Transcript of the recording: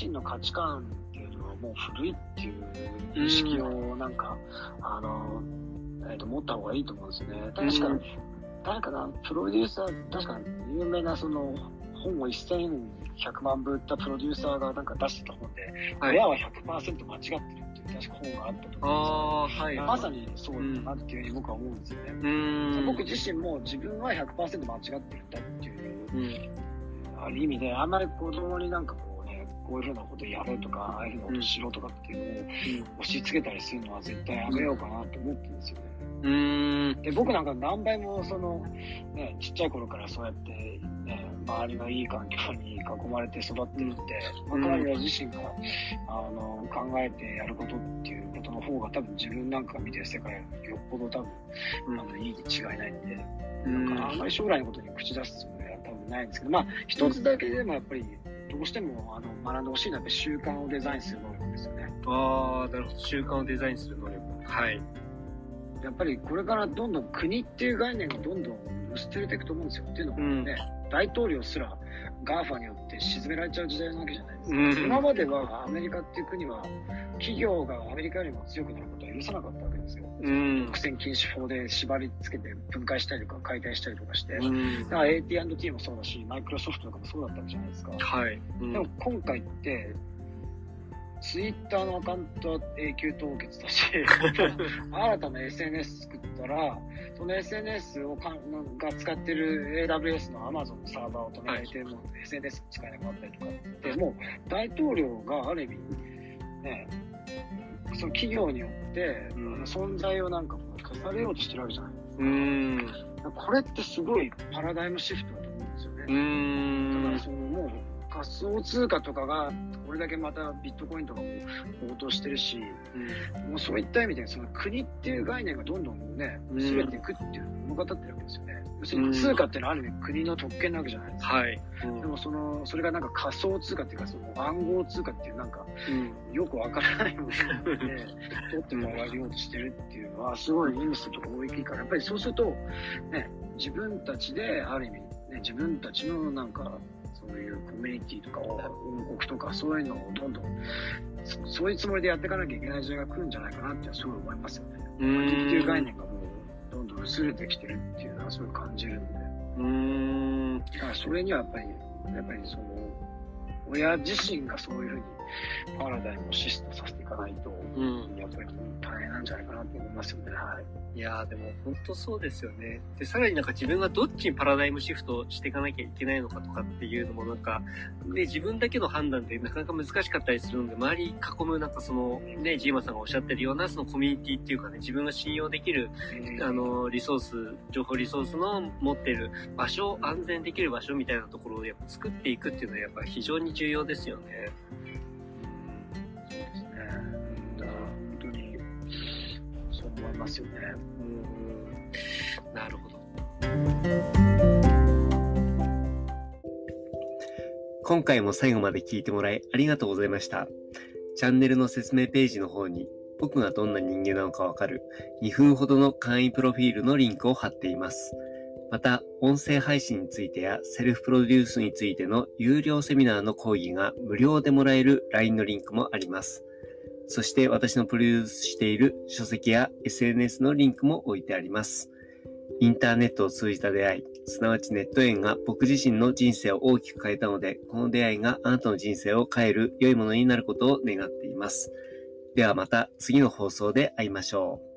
自身の価値観っていうのはもう古いっていう意識をなんか、あの、えー、と持った方がいいと思うんですよね。確かに、誰かな、プロデューサー、確かに有名なその本を1100万部売ったプロデューサーがなんか出してた本で、はい、親は100%間違ってるっていう確か本があったと思うんですよ、あはい、まさにそうだなっていうふうに僕は思うんですよね。うん、僕自身も自分は100%間違ってるんだっていう、うん、ある意味で、あんまり子供になんかこうね、こういうふうなことやろうとか、ああいうふうなことしろとかっていうのを押し付けたりするのは絶対やめようかなと思ってるんですよね。うん。で僕なんか何倍もその、ね、ちっちゃい頃からそうやって周りのいい環境に囲まれて育ってるんで、まあ、彼ら自身があの考えてやることっていうことの方が多分自分なんかが見てる世界よりよっぽど多分、あのいいに違いないんで、なんかあんまり将来のことに口出すつもりは多分ないんですけど、まあ一つだけでもやっぱりどうしてもあの学んでほしいのは習慣をデザインする能力ですよね。ああ、なるほど。習慣をデザインする能力。はい。やっぱりこれからどんどん国っていう概念がどんどん薄れていくと思うんですよ。っていうのもね、うん、大統領すら GAFA によって沈められちゃう時代なわけじゃないですか。うん、今まではアメリカっていう国は企業がアメリカよりも強くなることは許さなかったわけですよ。うん、独占禁止法で縛り付けて分解したりとか解体したりとかして、うん、だから AT&T もそうだし、マイクロソフトとかもそうだったじゃないですか。はい。うん、でも今回って、ツイッターのアカウントは永久凍結だし、新たな SNS 作ったら、その SNS をかが使ってる AWS の Amazon のサーバーを止められて、もう SNS 使えなくなったりとかって、もう大統領がある意味、ね、その企業によって、存在をなんか消されようとしてるわけじゃないですか。うんこれってすごいパラダイムシフトだと思うんですよね。だからそのもう仮想通貨とかがこれだけまたビットコインとかも高騰してるし、うん、もうそういった意味でその国っていう概念がどんどんね薄れていくっていう物語ってるわけですよね。要するに通貨っていうのはある意味国の特権なわけじゃないですか。はい。うん、でもそのそれがなんか仮想通貨っていうかその暗号通貨っていうなんか、よくわからないもので取ってもらえようとしてるっていうのはすごい意味すると大きいからやっぱりそうするとね自分たちである意味ね自分たちのなんかそういうコミュニティとかを置くとか、そういうのをどんどん、そういうつもりでやっていかなきゃいけない時代が来るんじゃないかなってすごい思いますよね。国っていう概念がもう、どんどん薄れてきてるっていうのはすごい感じるんで。うん。だからそれにはやっぱり、やっぱりその、親自身がそういうふうにパラダイムをシストさせていかないと、うん、やっぱり大変なんじゃないかなと思いますよね。はい。いやーでも本当そうですよね。で、さらになんか自分がどっちにパラダイムシフトしていかなきゃいけないのかとかっていうのもなんか、で、自分だけの判断でなかなか難しかったりするので、周り囲むなんかその、ね、ジーマさんがおっしゃってるようなそのコミュニティっていうかね、自分が信用できる、あの、リソース、情報リソースの持ってる場所、安全できる場所みたいなところをやっぱ作っていくっていうのはやっぱ非常に重要ですよね。思いますよね。うんなるほど。今回も最後まで聞いてもらいありがとうございました。チャンネルの説明ページの方に僕がどんな人間なのかわかる2分ほどの簡易プロフィールのリンクを貼っています。また、音声配信についてやセルフプロデュースについての有料セミナーの講義が無料でもらえる LINE のリンクもあります。そして私のプロデュースしている書籍や SNS のリンクも置いてあります。インターネットを通じた出会い、すなわちネット縁が僕自身の人生を大きく変えたので、この出会いがあなたの人生を変える良いものになることを願っています。ではまた次の放送で会いましょう。